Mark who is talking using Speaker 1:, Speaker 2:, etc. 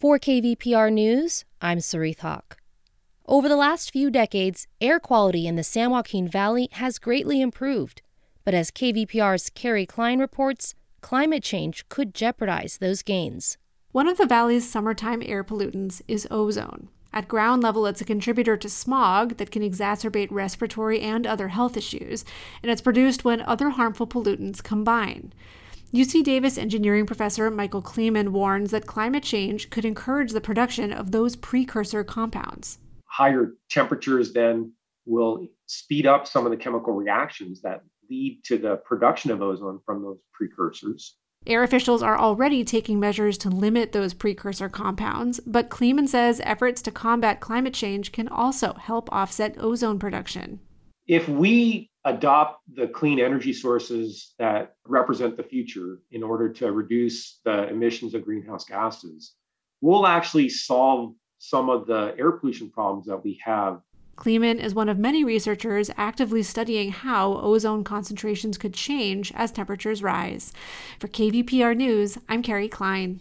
Speaker 1: For KVPR News, I'm Soreath Hok. Over the last few decades, air quality in the San Joaquin Valley has greatly improved. But as KVPR's Kerry Klein reports, climate change could jeopardize those gains.
Speaker 2: One of the valley's summertime air pollutants is ozone. At ground level, it's a contributor to smog that can exacerbate respiratory and other health issues, and it's produced when other harmful pollutants combine. UC Davis engineering professor Michael Kleeman warns that climate change could encourage the production of those precursor compounds.
Speaker 3: Higher temperatures then will speed up some of the chemical reactions that lead to the production of ozone from those precursors.
Speaker 2: Air officials are already taking measures to limit those precursor compounds, but Kleeman says efforts to combat climate change can also help offset ozone production.
Speaker 3: If we adopt the clean energy sources that represent the future in order to reduce the emissions of greenhouse gases, we'll actually solve some of the air pollution problems that we have
Speaker 2: Kleeman is one of many researchers actively studying how ozone concentrations could change as temperatures rise. For KVPR News, I'm Kerry Klein.